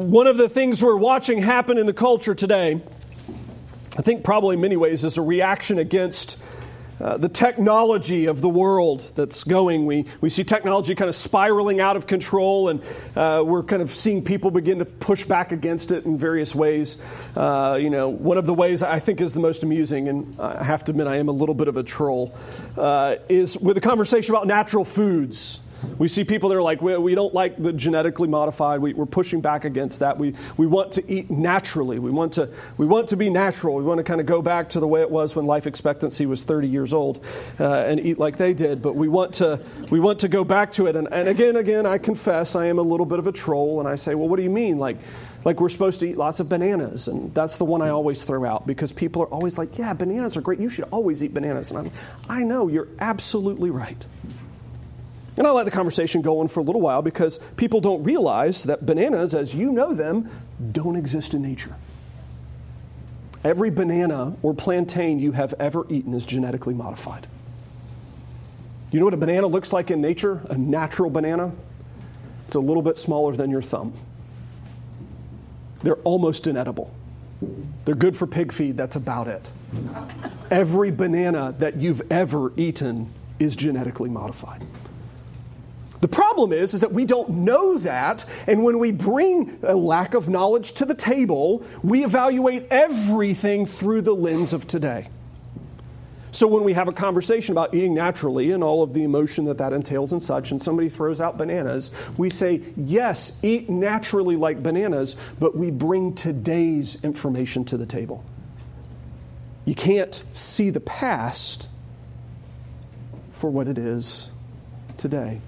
One of the things we're watching happen in the culture today, I think probably in many ways, is a reaction against uh, the technology of the world that's going. We, we see technology kind of spiraling out of control, and uh, we're kind of seeing people begin to push back against it in various ways. Uh, you know, one of the ways I think is the most amusing, and I have to admit I am a little bit of a troll, uh, is with a conversation about natural foods. We see people that are like, we, we don't like the genetically modified. We, are pushing back against that. We, we want to eat naturally. We want to, we want to be natural. We want to kind of go back to the way it was when life expectancy was 30 years old uh, and eat like they did. But we want to, we want to go back to it. And, and again, again, I confess I am a little bit of a troll. And I say, well, what do you mean? Like, like we're supposed to eat lots of bananas. And that's the one I always throw out because people are always like, yeah, bananas are great. You should always eat bananas. And I'm, I know, you're absolutely right. And I let the conversation go on for a little while because people don't realize that bananas, as you know them, don't exist in nature. Every banana or plantain you have ever eaten is genetically modified. You know what a banana looks like in nature? A natural banana? It's a little bit smaller than your thumb. They're almost inedible. They're good for pig feed, that's about it. Every banana that you've ever eaten is genetically modified. The problem is, is that we don't know that, and when we bring a lack of knowledge to the table, we evaluate everything through the lens of today. So when we have a conversation about eating naturally and all of the emotion that that entails and such, and somebody throws out bananas, we say, yes, eat naturally like bananas, but we bring today's information to the table. You can't see the past for what it is today.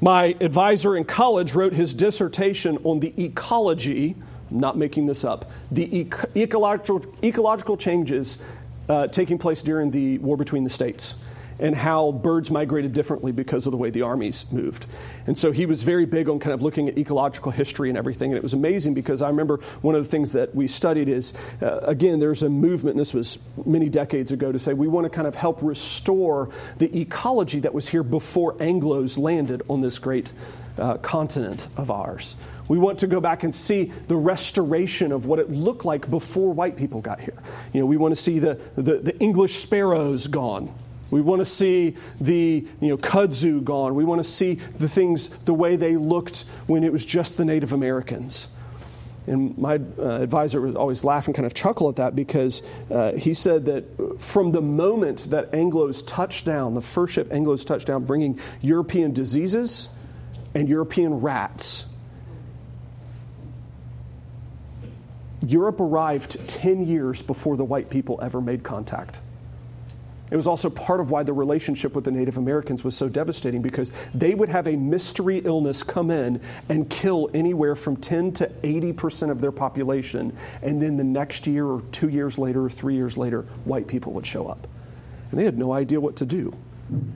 My advisor in college wrote his dissertation on the ecology, I'm not making this up, the ecological, ecological changes uh, taking place during the war between the states and how birds migrated differently because of the way the armies moved. And so he was very big on kind of looking at ecological history and everything. And it was amazing because I remember one of the things that we studied is, uh, again, there's a movement, this was many decades ago, to say we want to kind of help restore the ecology that was here before Anglos landed on this great uh, continent of ours. We want to go back and see the restoration of what it looked like before white people got here. You know, we want to see the, the, the English sparrows gone. We want to see the you know, kudzu gone. We want to see the things the way they looked when it was just the Native Americans. And my uh, advisor was always laughing, kind of chuckle at that because uh, he said that from the moment that Anglos touched down, the first ship Anglos touched down, bringing European diseases and European rats, Europe arrived 10 years before the white people ever made contact. It was also part of why the relationship with the Native Americans was so devastating because they would have a mystery illness come in and kill anywhere from 10 to 80% of their population. And then the next year, or two years later, or three years later, white people would show up. And they had no idea what to do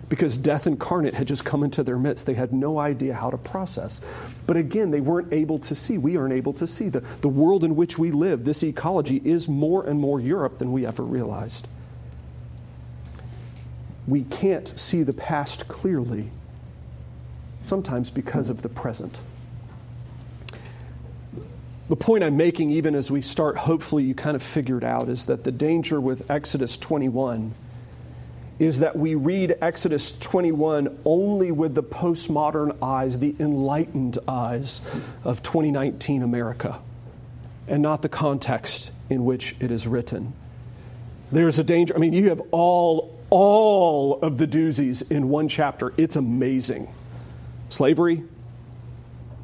because death incarnate had just come into their midst. They had no idea how to process. But again, they weren't able to see. We aren't able to see. The, the world in which we live, this ecology, is more and more Europe than we ever realized we can't see the past clearly, sometimes because of the present. The point I'm making, even as we start, hopefully you kind of figured out, is that the danger with Exodus 21 is that we read Exodus 21 only with the postmodern eyes, the enlightened eyes of 2019 America, and not the context in which it is written. There's a danger. I mean, you have all all of the doozies in one chapter. It's amazing. Slavery.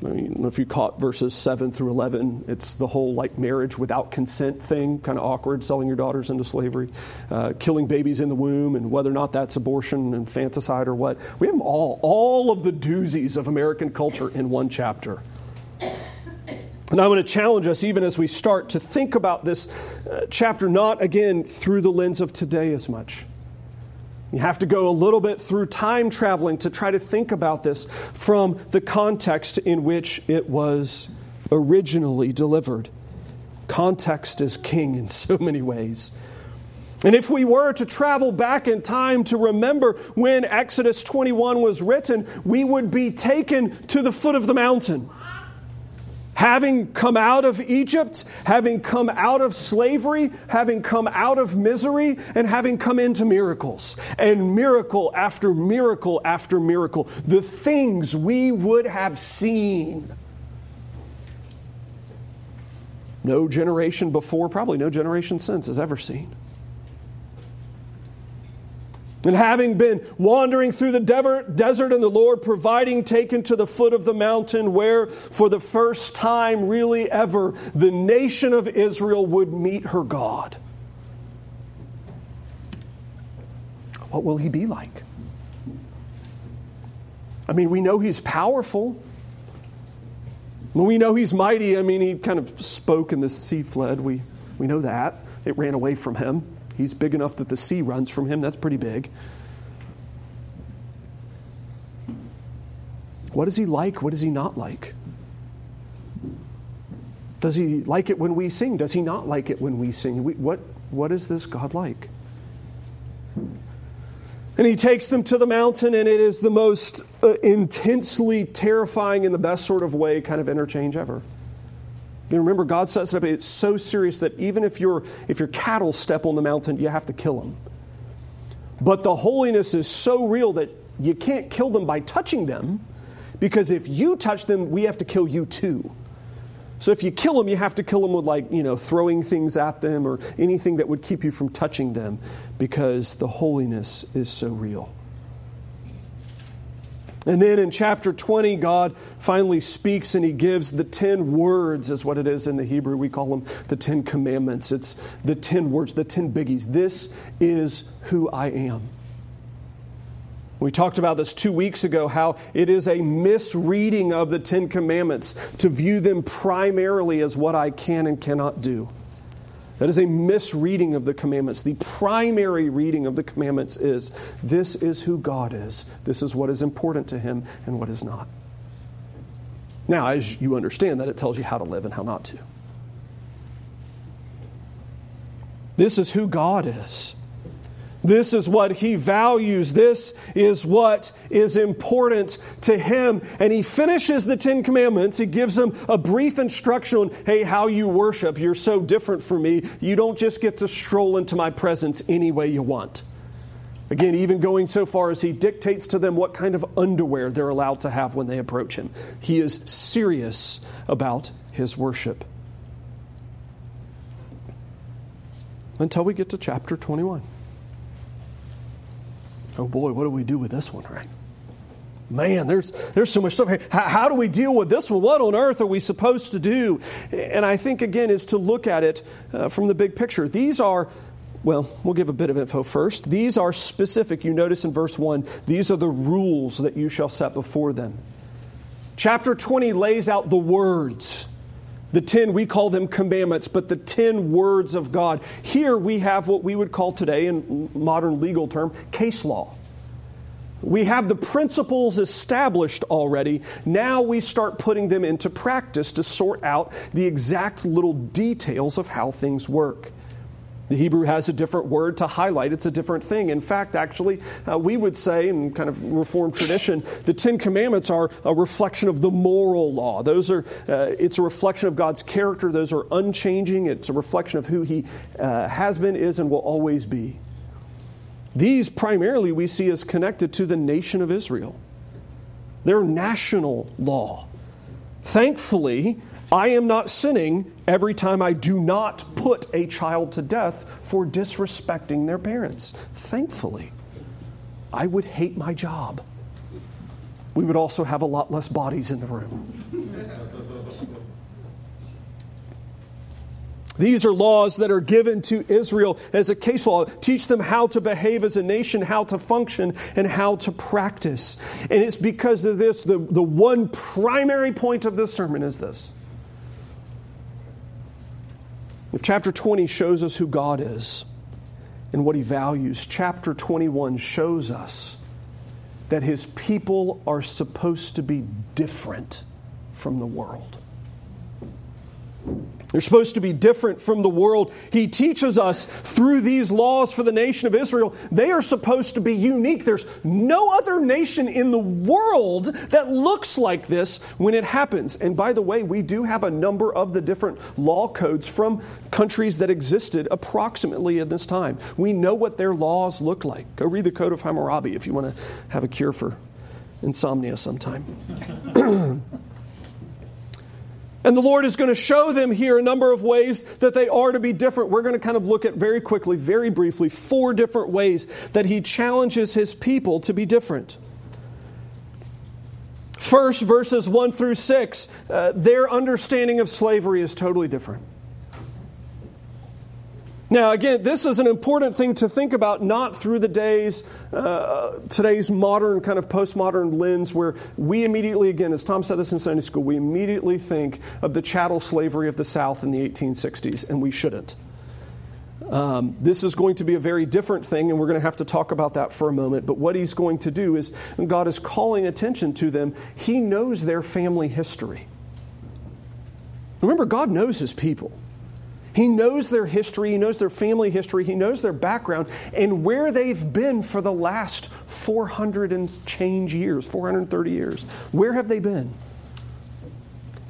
I mean, if you caught verses 7 through 11, it's the whole like marriage without consent thing, kind of awkward, selling your daughters into slavery, uh, killing babies in the womb, and whether or not that's abortion, infanticide, or what. We have all, all of the doozies of American culture in one chapter. And I want to challenge us, even as we start, to think about this uh, chapter not again through the lens of today as much you have to go a little bit through time traveling to try to think about this from the context in which it was originally delivered. Context is king in so many ways. And if we were to travel back in time to remember when Exodus 21 was written, we would be taken to the foot of the mountain. Having come out of Egypt, having come out of slavery, having come out of misery, and having come into miracles. And miracle after miracle after miracle. The things we would have seen. No generation before, probably no generation since, has ever seen. And having been wandering through the desert and the Lord providing, taken to the foot of the mountain where, for the first time, really ever, the nation of Israel would meet her God. What will he be like? I mean, we know he's powerful. We know he's mighty. I mean, he kind of spoke and the sea fled. We, we know that. It ran away from him. He's big enough that the sea runs from him. That's pretty big. What is he like? What is he not like? Does he like it when we sing? Does he not like it when we sing? We, what, what is this God like? And he takes them to the mountain, and it is the most uh, intensely terrifying, in the best sort of way, kind of interchange ever. You remember, God sets it up. It's so serious that even if your if your cattle step on the mountain, you have to kill them. But the holiness is so real that you can't kill them by touching them, because if you touch them, we have to kill you too. So if you kill them, you have to kill them with like you know throwing things at them or anything that would keep you from touching them, because the holiness is so real. And then in chapter 20, God finally speaks and he gives the 10 words, is what it is in the Hebrew. We call them the 10 commandments. It's the 10 words, the 10 biggies. This is who I am. We talked about this two weeks ago how it is a misreading of the Ten Commandments to view them primarily as what I can and cannot do. That is a misreading of the commandments. The primary reading of the commandments is this is who God is, this is what is important to Him and what is not. Now, as you understand that, it tells you how to live and how not to. This is who God is. This is what he values. This is what is important to him. And he finishes the Ten Commandments. He gives them a brief instruction on, hey, how you worship. You're so different from me. You don't just get to stroll into my presence any way you want. Again, even going so far as he dictates to them what kind of underwear they're allowed to have when they approach him. He is serious about his worship. Until we get to chapter 21 oh boy, what do we do with this one, right? Man, there's, there's so much stuff. How, how, do we deal with this one? What on earth are we supposed to do? And I think, again, is to look at it uh, from the big picture. These are, well, we'll give a bit of info first. These are specific. You notice in verse 1, these are the rules that you shall set before them. Chapter 20 lays out the words. The 10, we call them commandments, but the 10 words of God. Here we have what we would call today, in modern legal term, case law. We have the principles established already. Now we start putting them into practice to sort out the exact little details of how things work. The Hebrew has a different word to highlight. It's a different thing. In fact, actually, uh, we would say, in kind of Reformed tradition, the Ten Commandments are a reflection of the moral law. Those are, uh, it's a reflection of God's character. Those are unchanging. It's a reflection of who He uh, has been, is, and will always be. These primarily we see as connected to the nation of Israel. They're national law. Thankfully, I am not sinning every time I do not put a child to death for disrespecting their parents. Thankfully, I would hate my job. We would also have a lot less bodies in the room. These are laws that are given to Israel as a case law. Teach them how to behave as a nation, how to function, and how to practice. And it's because of this, the, the one primary point of this sermon is this if chapter 20 shows us who God is and what he values, chapter 21 shows us that his people are supposed to be different from the world. They're supposed to be different from the world. He teaches us through these laws for the nation of Israel, they are supposed to be unique. There's no other nation in the world that looks like this when it happens. And by the way, we do have a number of the different law codes from countries that existed approximately at this time. We know what their laws look like. Go read the Code of Hammurabi if you want to have a cure for insomnia sometime. And the Lord is going to show them here a number of ways that they are to be different. We're going to kind of look at very quickly, very briefly, four different ways that He challenges His people to be different. First, verses 1 through 6, uh, their understanding of slavery is totally different. Now, again, this is an important thing to think about, not through the days, uh, today's modern kind of postmodern lens, where we immediately, again, as Tom said this in Sunday school, we immediately think of the chattel slavery of the South in the 1860s, and we shouldn't. Um, this is going to be a very different thing, and we're going to have to talk about that for a moment. But what he's going to do is, God is calling attention to them. He knows their family history. Remember, God knows his people. He knows their history, he knows their family history, he knows their background, and where they've been for the last 400 and change years, 430 years. Where have they been?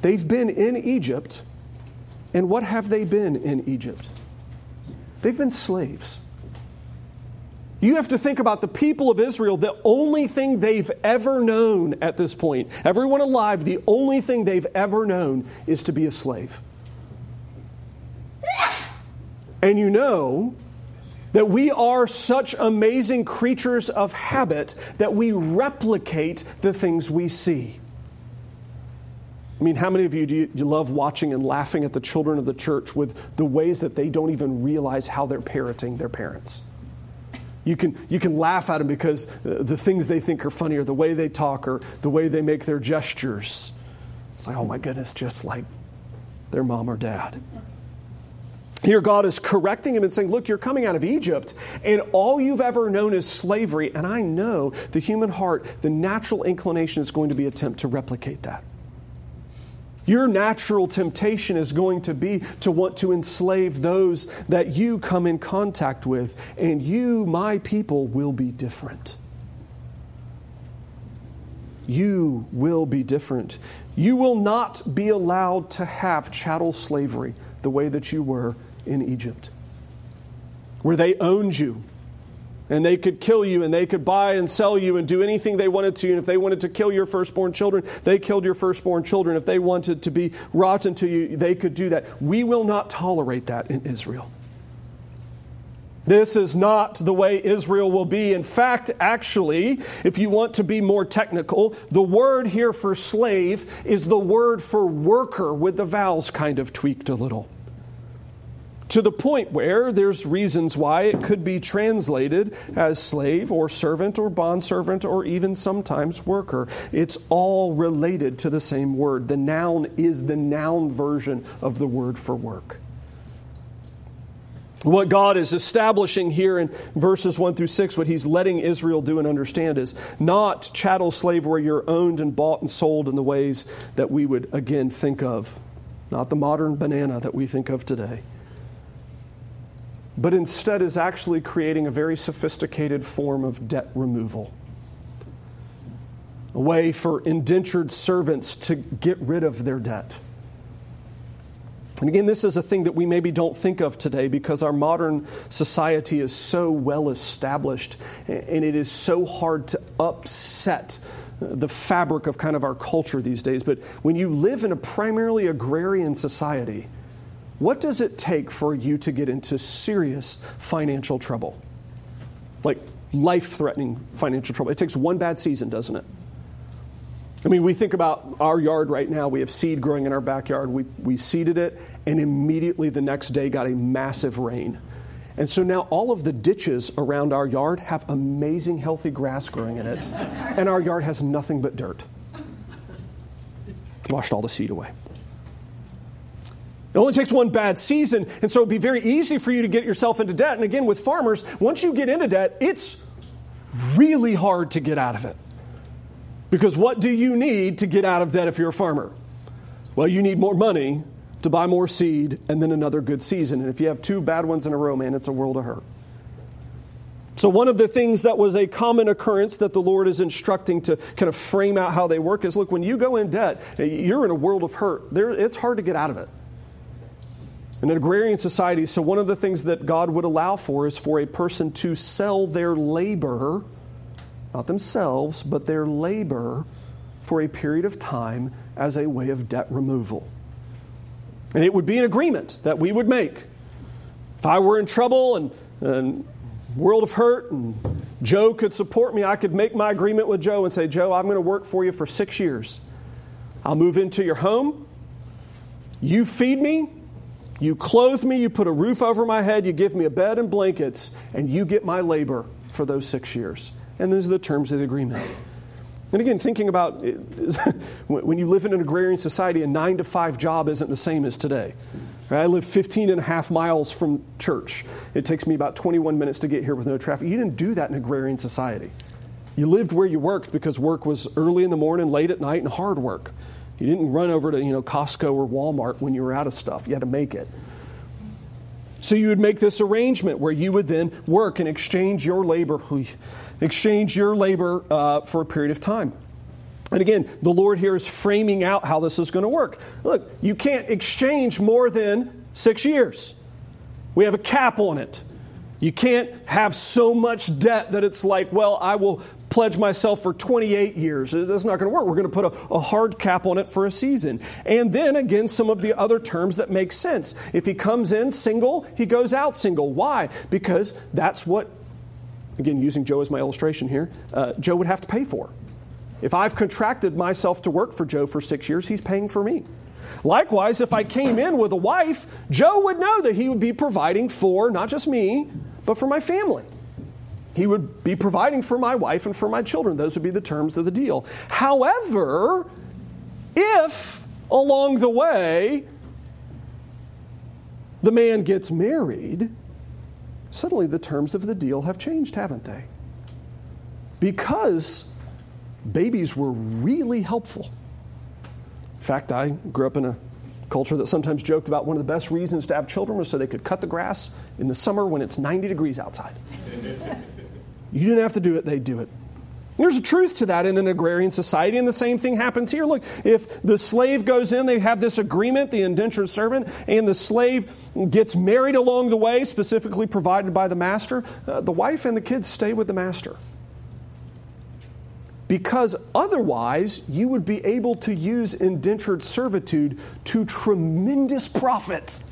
They've been in Egypt, and what have they been in Egypt? They've been slaves. You have to think about the people of Israel, the only thing they've ever known at this point, everyone alive, the only thing they've ever known is to be a slave. And you know that we are such amazing creatures of habit that we replicate the things we see. I mean, how many of you do you, you, love watching and laughing at the children of the church with the ways that they don't even realize how they're parenting their parents? You can, you can laugh at them because uh, the things they think are funny or the way they talk or the way they make their gestures. It's like, oh my goodness, just like their mom or dad. Here, God is correcting him and saying, Look, you're coming out of Egypt, and all you've ever known is slavery. And I know the human heart, the natural inclination is going to be attempt to replicate that. Your natural temptation is going to be to want to enslave those that you come in contact with, and you, my people, will be different. You will be different. You will not be allowed to have chattel slavery the way that you were in Egypt, where they owned you and they could kill you and they could buy and sell you and do anything they wanted to. And if they wanted to kill your firstborn children, they killed your firstborn children. If they wanted to be rotten to you, they could do that. We will not tolerate that in Israel. This is not the way Israel will be. In fact, actually, if you want to be more technical, the word here for slave is the word for worker with the vowels kind of tweaked a little to the point where there's reasons why it could be translated as slave or servant or bondservant or even sometimes worker. It's all related to the same word. The noun is the noun version of the word for work. What God is establishing here in verses 1 through 6, what He's letting Israel do and understand is not chattel slave where you're owned and bought and sold in the ways that we would again think of, not the modern banana that we think of today but instead is actually creating a very sophisticated form of debt removal. A way for indentured servants to get rid of their debt. And again, this is a thing that we maybe don't think of today because our modern society is so well established and it is so hard to upset the fabric of kind of our culture these days. But when you live in a primarily agrarian society, what does it take for you to get into serious financial trouble? Like life threatening financial trouble. It takes one bad season, doesn't it? I mean, we think about our yard right now. We have seed growing in our backyard. We, we seeded it, and immediately the next day got a massive rain. And so now all of the ditches around our yard have amazing, healthy grass growing in it, and our yard has nothing but dirt. Washed all the seed away. It only takes one bad season, and so it'd be very easy for you to get yourself into debt. And again, with farmers, once you get into debt, it's really hard to get out of it. Because what do you need to get out of debt if you're a farmer? Well, you need more money to buy more seed and then another good season. And if you have two bad ones in a row, man, it's a world of hurt. So, one of the things that was a common occurrence that the Lord is instructing to kind of frame out how they work is look, when you go in debt, you're in a world of hurt. It's hard to get out of it. An agrarian society, so one of the things that God would allow for is for a person to sell their labor, not themselves, but their labor, for a period of time as a way of debt removal. And it would be an agreement that we would make. If I were in trouble and, and world of hurt and Joe could support me, I could make my agreement with Joe and say, Joe, I'm going to work for you for six years. I'll move into your home. You feed me. You clothe me. You put a roof over my head. You give me a bed and blankets. And you get my labor for those six years. And those are the terms of the agreement. And again, thinking about when you live in an agrarian society, a nine to five job isn't the same as today. I live 15 and a half miles from church. It takes me about 21 minutes to get here with no traffic. You didn't do that in agrarian society. You lived where you worked because work was early in the morning, late at night, and hard work. You didn't run over to you know Costco or Walmart when you were out of stuff. You had to make it. So you would make this arrangement where you would then work and exchange your labor, exchange your labor uh, for a period of time. And again, the Lord here is framing out how this is going to work. Look, you can't exchange more than six years. We have a cap on it. You can't have so much debt that it's like, well, I will pledge myself for 28 years. That's not going to work. We're going to put a, a, hard cap on it for a season. And then again, some of the other terms that make sense. If he comes in single, he goes out single. Why? Because that's what, again, using Joe as my illustration here, uh, Joe would have to pay for. If I've contracted myself to work for Joe for six years, he's paying for me. Likewise, if I came in with a wife, Joe would know that he would be providing for not just me, but for my family. He would be providing for my wife and for my children. Those would be the terms of the deal. However, if along the way the man gets married, suddenly the terms of the deal have changed, haven't they? Because babies were really helpful. In fact, I grew up in a culture that sometimes joked about one of the best reasons to have children was so they could cut the grass in the summer when it's 90 degrees outside. you didn't have to do it, they'd do it. There's a truth to that in an agrarian society, and the same thing happens here. Look, if the slave goes in, they have this agreement, the indentured servant, and the slave gets married along the way, specifically provided by the master, uh, the wife and the kids stay with the master because otherwise you would be able to use indentured servitude to tremendous profit.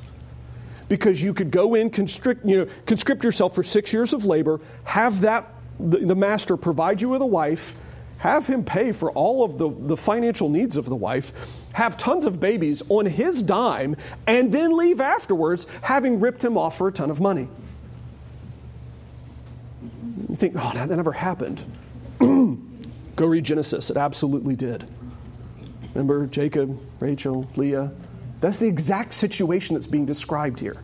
Because you could go in, constrict, you know, conscript yourself for six years of labor, have that the, the master provide you with a wife, have him pay for all of the, the financial needs of the wife, have tons of babies on his dime, and then leave afterwards, having ripped him off for a ton of money. You think, oh, that never happened. Go read Genesis. It absolutely did. Remember Jacob, Rachel, Leah? That's the exact situation that's being described here.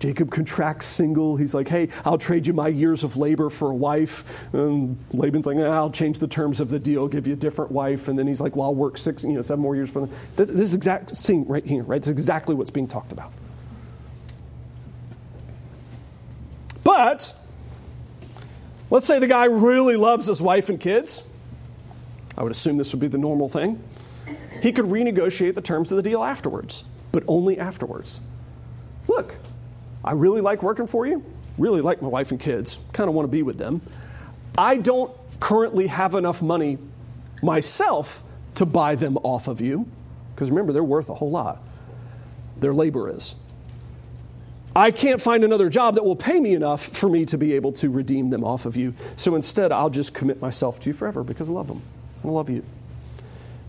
Jacob contracts single. He's like, hey, I'll trade you my years of labor for a wife. And Laban's like, I'll change the terms of the deal, give you a different wife. And then he's like, well, I'll work six, you know, seven more years for them. This, this is exact scene right here, right? Is exactly what's being talked about. But Let's say the guy really loves his wife and kids. I would assume this would be the normal thing. He could renegotiate the terms of the deal afterwards, but only afterwards. Look, I really like working for you, really like my wife and kids, kind of want to be with them. I don't currently have enough money myself to buy them off of you, because remember, they're worth a whole lot. Their labor is. I can't find another job that will pay me enough for me to be able to redeem them off of you. So instead, I'll just commit myself to you forever because I love them. I love you.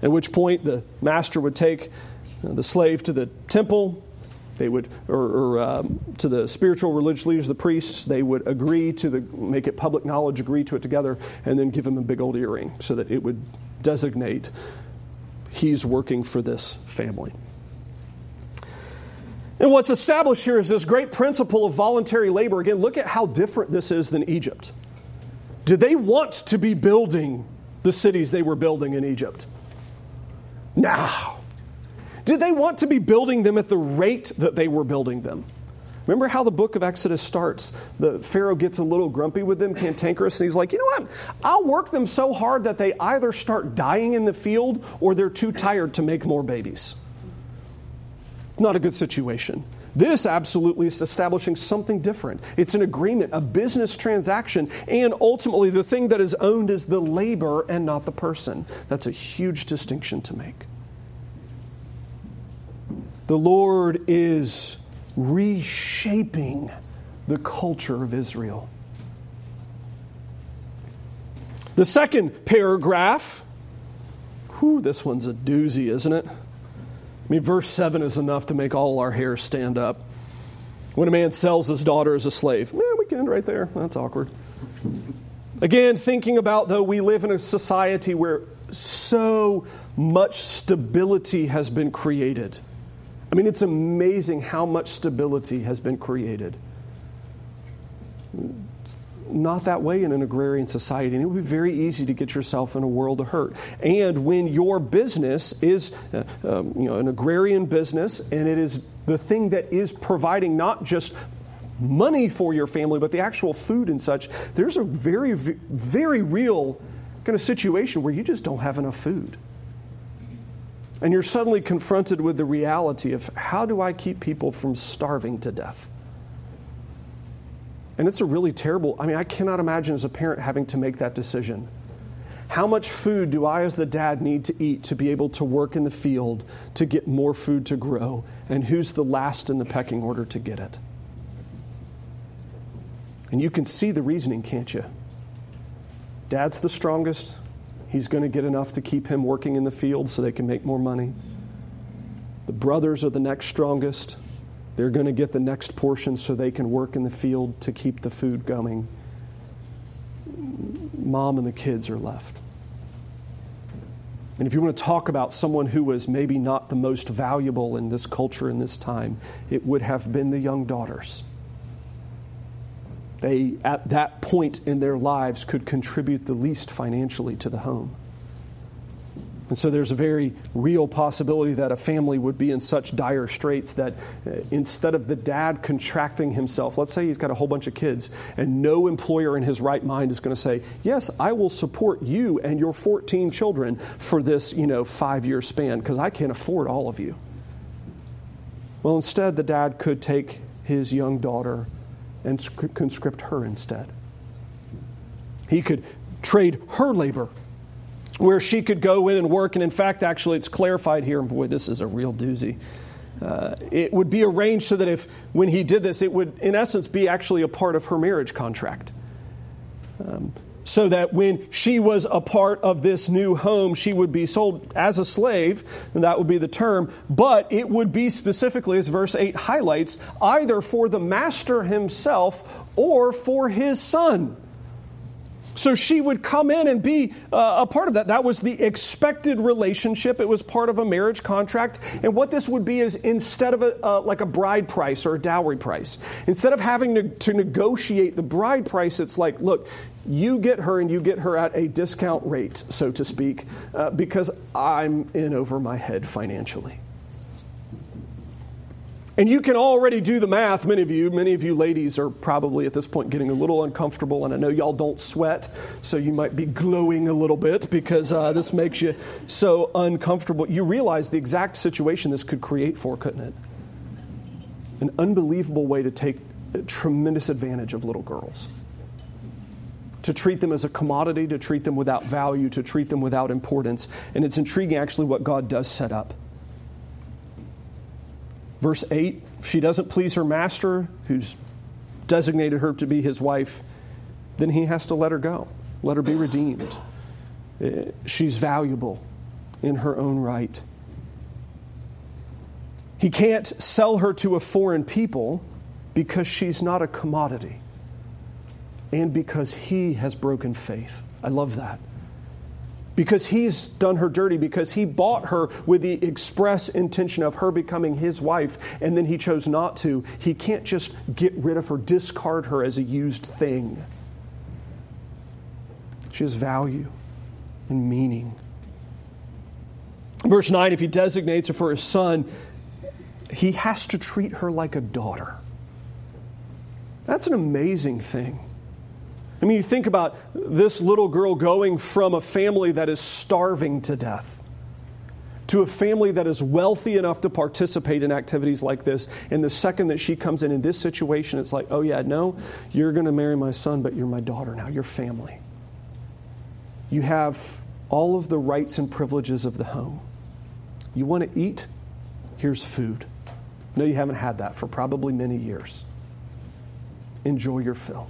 At which point, the master would take the slave to the temple. They would, or, or um, to the spiritual religious leaders, the priests, they would agree to the, make it public knowledge, agree to it together, and then give him a big old earring so that it would designate he's working for this family. And what's established here is this great principle of voluntary labor. Again, look at how different this is than Egypt. Did they want to be building the cities they were building in Egypt? No. Did they want to be building them at the rate that they were building them? Remember how the book of Exodus starts? The Pharaoh gets a little grumpy with them, cantankerous, and he's like, you know what? I'll work them so hard that they either start dying in the field or they're too tired to make more babies. Not a good situation. This absolutely is establishing something different. It's an agreement, a business transaction, and ultimately the thing that is owned is the labor and not the person. That's a huge distinction to make. The Lord is reshaping the culture of Israel. The second paragraph, whew, this one's a doozy, isn't it? I mean, verse 7 is enough to make all our hair stand up. When a man sells his daughter as a slave, man, we can end right there. That's awkward. Again, thinking about though we live in a society where so much stability has been created. I mean, it's amazing how much stability has been created. Not that way in an agrarian society, and it would be very easy to get yourself in a world of hurt. And when your business is, uh, um, you know, an agrarian business, and it is the thing that is providing not just money for your family, but the actual food and such, there's a very, very real kind of situation where you just don't have enough food. And you're suddenly confronted with the reality of how do I keep people from starving to death? And it's a really terrible, I mean, I cannot imagine as a parent having to make that decision. How much food do I, as the dad, need to eat to be able to work in the field to get more food to grow? And who's the last in the pecking order to get it? And you can see the reasoning, can't you? Dad's the strongest, He's going to get enough to keep him working in the field so they can make more money. The brothers are the next strongest. They're going to get the next portion so they can work in the field to keep the food going. Mom and the kids are left. And if you want to talk about someone who was maybe not the most valuable in this culture in this time, it would have been the young daughters they, at that point in their lives, could contribute the least financially to the home. And so there's a very real possibility that a family would be in such dire straits that uh, instead of the dad contracting himself, let's say he's got a whole bunch of kids, and no employer in his right mind is going to say, Yes, I will support you and your 14 children for this, you know, five year span because I can't afford all of you. Well, instead, the dad could take his young daughter and conscript her instead. He could trade her labor where she could go in and work. And in fact, actually, it's clarified here, and boy, this is a real doozy. Uh, it would be arranged so that if, when he did this, it would, in essence, be actually a part of her marriage contract. Um, so that when she was a part of this new home, she would be sold as a slave, and that would be the term, but it would be specifically, as verse 8 highlights, either for the master himself or for his son. So she would come in and be uh, a part of that. That was the expected relationship. It was part of a marriage contract. And what this would be is instead of a, uh, like a bride price or a dowry price, instead of having to, to negotiate the bride price, it's like, look, you get her and you get her at a discount rate, so to speak, uh, because I'm in over my head financially. And you can already do the math, many of you. Many of you ladies are probably at this point getting a little uncomfortable, and I know y'all don't sweat, so you might be glowing a little bit because uh, this makes you so uncomfortable. You realize the exact situation this could create for, couldn't it? An unbelievable way to take tremendous advantage of little girls. To treat them as a commodity, to treat them without value, to treat them without importance. And it's intriguing, actually, what God does set up. Verse 8 she doesn't please her master, who's designated her to be his wife, then he has to let her go, let her be redeemed. Uh, she's valuable in her own right. He can't sell her to a foreign people because she's not a commodity and because he has broken faith. I love that because he's done her dirty, because he bought her with the express intention of her becoming his wife, and then he chose not to. He can't just get rid of her, discard her as a used thing. She has value and meaning. Verse 9 if he designates her for his son, he has to treat her like a daughter. That's an amazing thing. I mean, you think about this little girl going from a family that is starving to death to a family that is wealthy enough to participate in activities like this. And the second that she comes in in this situation, it's like, oh, yeah, no, you're going to marry my son, but you're my daughter now. You're family. You have all of the rights and privileges of the home. You want to eat? Here's food. No, you haven't had that for probably many years. Enjoy your fill.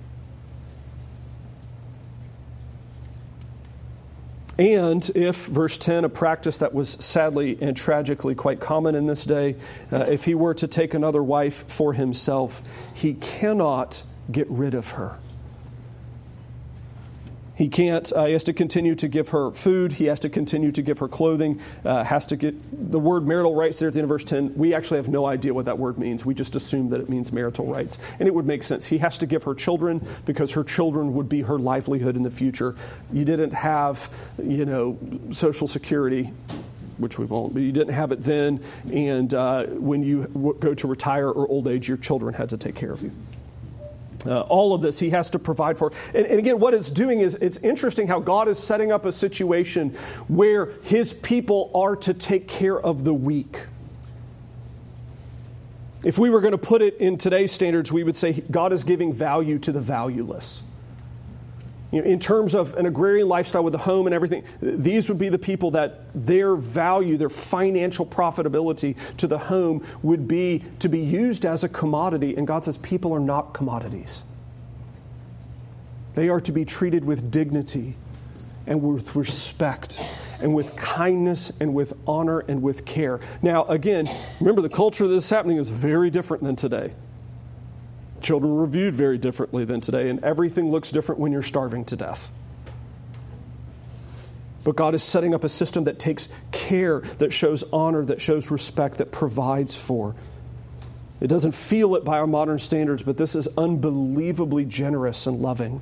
And if, verse 10, a practice that was sadly and tragically quite common in this day, uh, if he were to take another wife for himself, he cannot get rid of her. He can't, uh, he has to continue to give her food. He has to continue to give her clothing. Uh, has to get the word marital rights there at the end of verse 10. We actually have no idea what that word means. We just assume that it means marital rights. And it would make sense. He has to give her children because her children would be her livelihood in the future. You didn't have, you know, Social Security which we won't, but you didn't have it then. And uh, when you w- go to retire or old age, your children had to take care of you. Uh, all of this he has to provide for. And, and, again, what it's doing is it's interesting how God is setting up a situation where his people are to take care of the weak. If we were going to put it in today's standards, we would say God is giving value to the valueless. You know, in terms of an agrarian lifestyle with the home and everything, these would be the people that their value, their financial profitability to the home would be to be used as a commodity. And God says people are not commodities. They are to be treated with dignity and with respect and with kindness and with honor and with care. Now, again, remember the culture that is happening is very different than today. Children were viewed very differently than today, and everything looks different when you're starving to death. But God is setting up a system that takes care, that shows honor, that shows respect, that provides for. It doesn't feel it by our modern standards, but this is unbelievably generous and loving.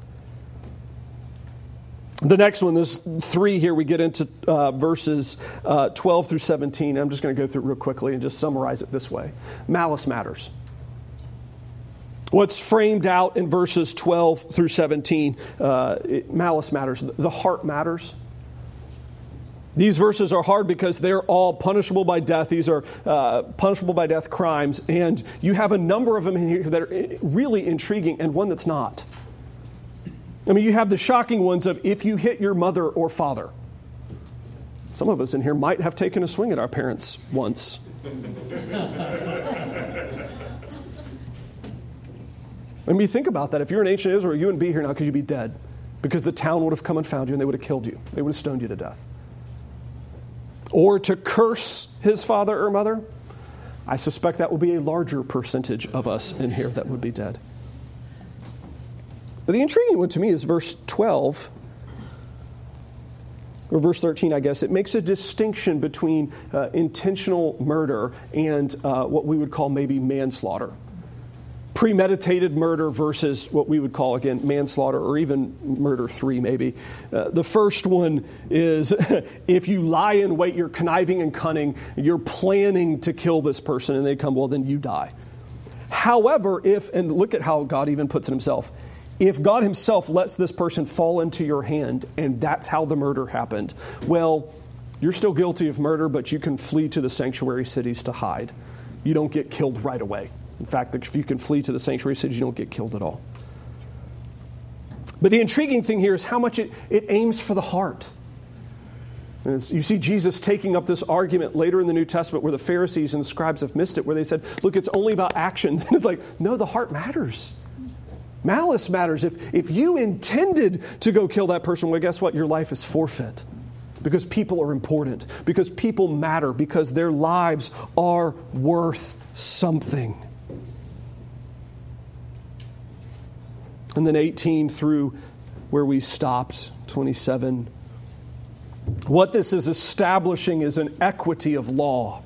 The next one, there's three here. We get into uh, verses uh, 12 through 17. I'm just going to go through real quickly and just summarize it this way Malice matters. What's framed out in verses 12 through 17, uh, it, malice matters. The heart matters. These verses are hard because they're all punishable by death. These are uh, punishable by death crimes. And you have a number of them in here that are really intriguing and one that's not. I mean, you have the shocking ones of if you hit your mother or father. Some of us in here might have taken a swing at our parents once. I mean, think about that. If you're in ancient Israel, you wouldn't be here now because you'd be dead. Because the town would have come and found you and they would have killed you. They would have stoned you to death. Or to curse his father or mother, I suspect that will be a larger percentage of us in here that would be dead. But the intriguing one to me is verse 12, or verse 13, I guess. It makes a distinction between uh, intentional murder and uh, what we would call maybe manslaughter premeditated murder versus what we would call, again, manslaughter or even murder three, maybe. Uh, the first one is if you lie in wait, you're conniving and cunning, you're planning to kill this person, and they come, well, then you die. However, if, and look at how God even puts it himself, if God himself lets this person fall into your hand and that's how the murder happened, well, you're still guilty of murder, but you can flee to the sanctuary cities to hide. You don't get killed right away. In fact, if you can flee to the sanctuary cities, you don't get killed at all. But the intriguing thing here is how much it, it aims for the heart. You see Jesus taking up this argument later in the New Testament where the Pharisees and the scribes have missed it, where they said, Look, it's only about actions. And it's like, No, the heart matters. Malice matters. If, if you intended to go kill that person, well, guess what? Your life is forfeit because people are important, because people matter, because their lives are worth something. And then 18 through where we stopped, 27. What this is establishing is an equity of law.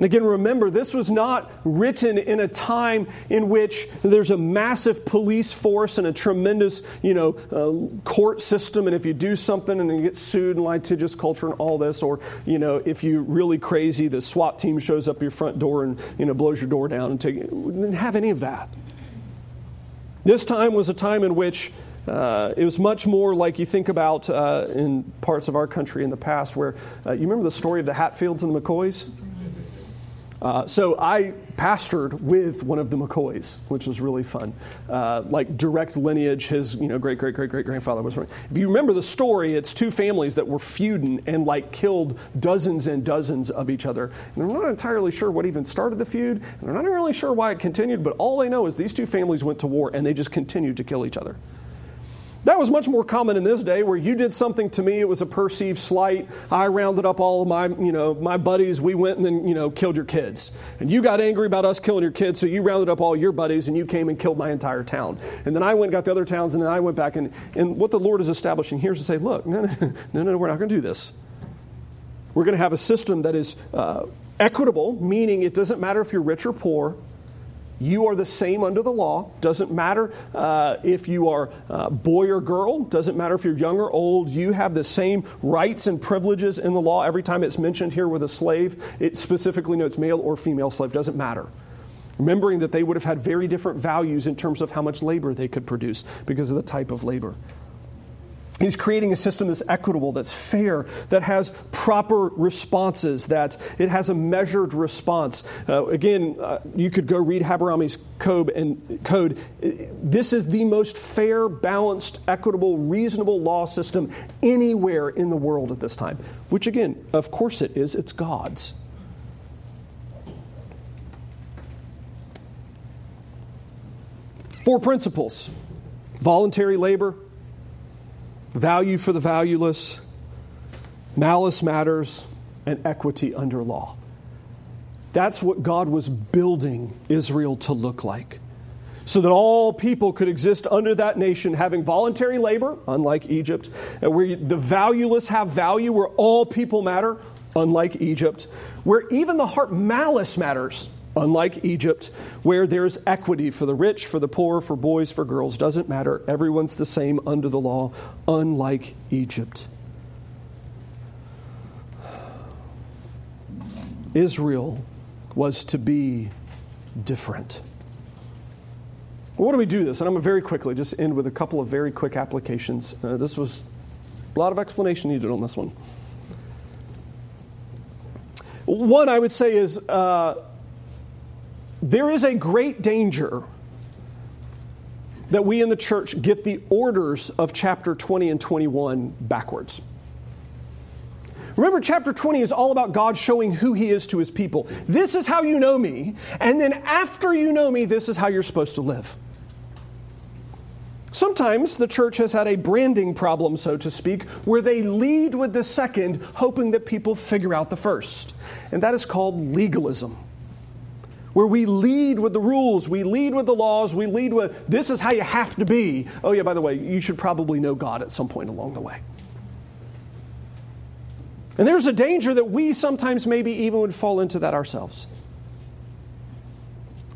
And again, remember, this was not written in a time in which there's a massive police force and a tremendous, you know, uh, court system. And if you do something and you get sued and litigious culture and all this, or, you know, if you're really crazy, the SWAT team shows up your front door and, you know, blows your door down and take Didn't have any of that. This time was a time in which uh, it was much more like you think about uh, in parts of our country in the past where uh, you remember the story of the Hatfields and the McCoys? Uh, so I pastored with one of the McCoys, which was really fun. Uh, like direct lineage, his you know great great great great grandfather was. If you remember the story, it's two families that were feuding and like killed dozens and dozens of each other. And they're not entirely sure what even started the feud, and they're not really sure why it continued. But all they know is these two families went to war and they just continued to kill each other. That was much more common in this day where you did something to me, it was a perceived slight. I rounded up all of my, you know, my buddies, we went and then, you know, killed your kids. And you got angry about us killing your kids, so you rounded up all your buddies and you came and killed my entire town. And then I went and got the other towns and then I went back and, and what the Lord is establishing here is to say, look, no, no, no, no we're not going to do this. We're going to have a system that is uh, equitable, meaning it doesn't matter if you're rich or poor. You are the same under the law. Doesn't matter uh, if you are uh, boy or girl. Doesn't matter if you're young or old. You have the same rights and privileges in the law. Every time it's mentioned here with a slave, it specifically notes male or female slave. Doesn't matter. Remembering that they would have had very different values in terms of how much labor they could produce because of the type of labor. He's creating a system that's equitable, that's fair, that has proper responses, that it has a measured response. Uh, again, uh, you could go read Hammurabi's code, and code. This is the most fair, balanced, equitable, reasonable law system anywhere in the world at this time. Which, again, of course it is. It's God's. Four principles: voluntary labor value for the valueless, malice matters, and equity under law. That's what God was building Israel to look like. So that all people could exist under that nation, having voluntary labor, unlike Egypt, and where the valueless have value, where all people matter, unlike Egypt, where even the heart malice matters, Unlike Egypt, where there's equity for the rich, for the poor, for boys, for girls, doesn't matter. Everyone's the same under the law, unlike Egypt. Israel was to be different. What do we do this? And I'm going to very quickly just end with a couple of very quick applications. Uh, this was a lot of explanation needed on this one. One I would say is uh, there is a great danger that we in the church get the orders of chapter 20 and 21 backwards. Remember, chapter 20 is all about God showing who He is to His people. This is how you know me, and then after you know me, this is how you're supposed to live. Sometimes the church has had a branding problem, so to speak, where they lead with the second, hoping that people figure out the first. And that is called legalism where we lead with the rules, we lead with the laws, we lead with this is how you have to be. Oh, yeah, by the way, you should probably know God at some point along the way. And there's a danger that we sometimes maybe even would fall into that ourselves.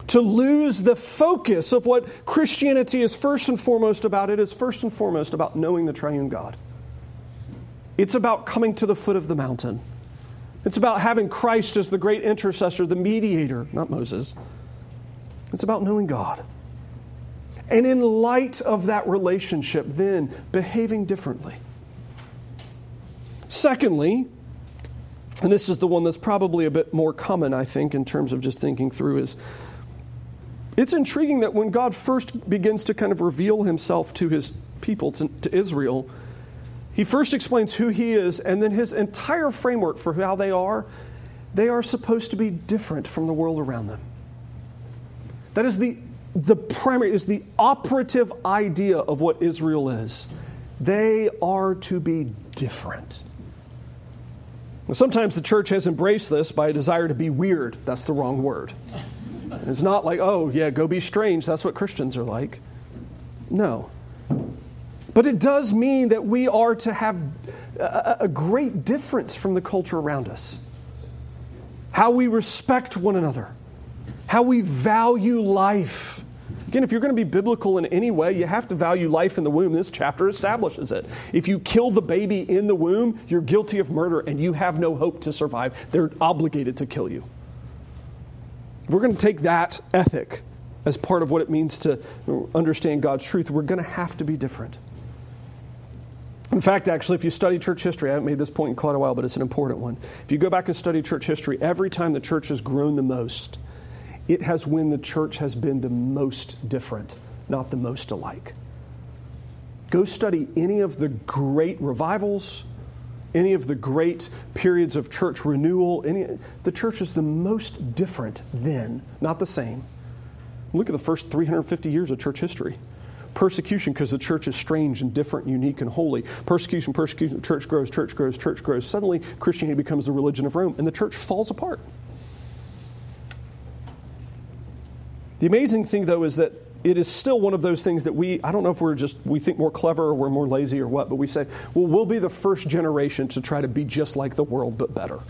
To lose the focus of what Christianity is first and foremost about, it is first and foremost about knowing the triune God. It's about coming to the foot of the mountain it's about having Christ as the great intercessor, the mediator, not Moses. It's about knowing God. And in light of that relationship, then behaving differently. Secondly, and this is the one that's probably a bit more common, I think, in terms of just thinking through, is it's intriguing that when God first begins to kind of reveal himself to his people, to, to Israel, he first explains who he is, and then his entire framework for how they are, they are supposed to be different from the world around them. That is the, the primary, is the operative idea of what Israel is. They are to be different. Sometimes the church has embraced this by a desire to be weird. That's the wrong word. It's not like, oh, yeah, go be strange. That's what Christians are like. No. But it does mean that we are to have a, a great difference from the culture around us. how we respect one another, how we value life. Again, if you're going to be biblical in any way, you have to value life in the womb. This chapter establishes it. If you kill the baby in the womb, you're guilty of murder and you have no hope to survive. They're obligated to kill you. We're going to take that ethic as part of what it means to understand God's truth, we're going to have to be different. In fact, actually, if you study church history, I haven't made this point in quite a while, but it's an important one. If you go back and study church history, every time the church has grown the most, it has when the church has been the most different, not the most alike. Go study any of the great revivals, any of the great periods of church renewal. Any, the church is the most different then, not the same. Look at the first 350 years of church history. Persecution because the church is strange and different, unique and holy. Persecution, persecution, church grows, church grows, church grows. Suddenly, Christianity becomes the religion of Rome, and the church falls apart. The amazing thing, though, is that it is still one of those things that we, I don't know if we're just, we think more clever or we're more lazy or what, but we say, well, we'll be the first generation to try to be just like the world, but better.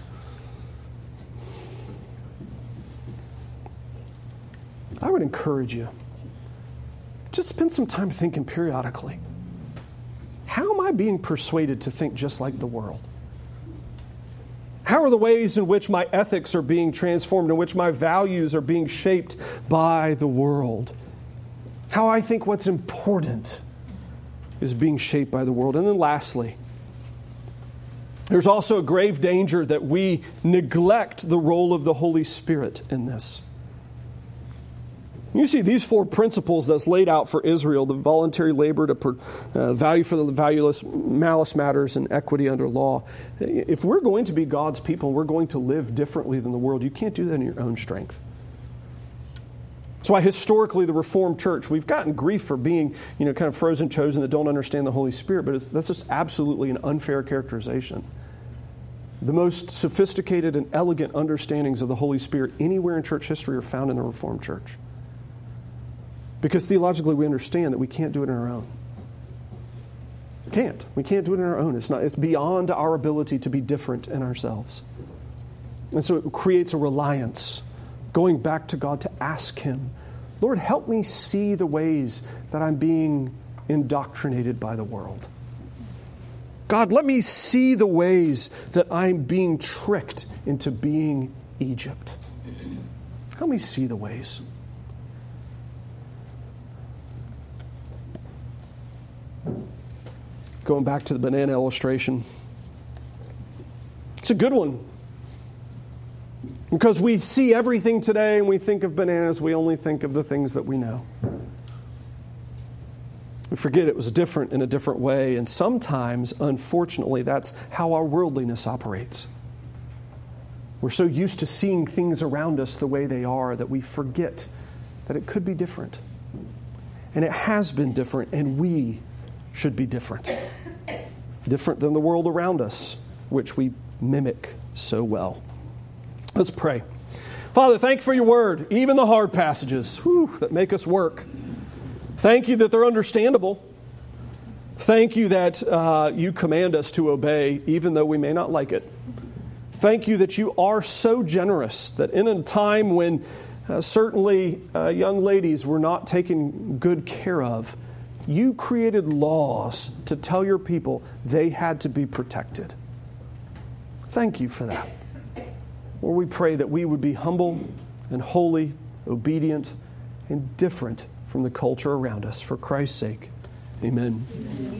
I would encourage you just spend some time thinking periodically. How am I being persuaded to think just like the world? How are the ways in which my ethics are being transformed, in which my values are being shaped by the world? How I think what's important is being shaped by the world. And then lastly, there's also a grave danger that we neglect the role of the Holy Spirit in this. You see these four principles that's laid out for Israel the voluntary labor to per, uh, value for the valueless, malice matters, and equity under law. If we're going to be God's people, we're going to live differently than the world. You can't do that in your own strength. That's why historically the Reformed Church, we've gotten grief for being, you know, kind of frozen chosen that don't understand the Holy Spirit, but that's just absolutely an unfair characterization. The most sophisticated and elegant understandings of the Holy Spirit anywhere in church history are found in the Reformed Church. Because theologically, we understand that we can't do it on our own. We can't. We can't do it on our own. It's, not, it's beyond our ability to be different in ourselves. And so it creates a reliance, going back to God to ask Him, Lord, help me see the ways that I'm being indoctrinated by the world. God, let me see the ways that I'm being tricked into being Egypt. Help me see the ways. Going back to the banana illustration. It's a good one. Because we see everything today and we think of bananas, we only think of the things that we know. We forget it was different in a different way, and sometimes, unfortunately, that's how our worldliness operates. We're so used to seeing things around us the way they are that we forget that it could be different. And it has been different, and we should be different. Different than the world around us, which we mimic so well. Let's pray. Father, thank you for your word, even the hard passages whew, that make us work. Thank you that they're understandable. Thank you that uh, you command us to obey, even though we may not like it. Thank you that you are so generous that in a time when uh, certainly uh, young ladies were not taken good care of, you created laws to tell your people they had to be protected. Thank you for that. Lord, we pray that we would be humble and holy, obedient, and different from the culture around us. For Christ's sake, amen.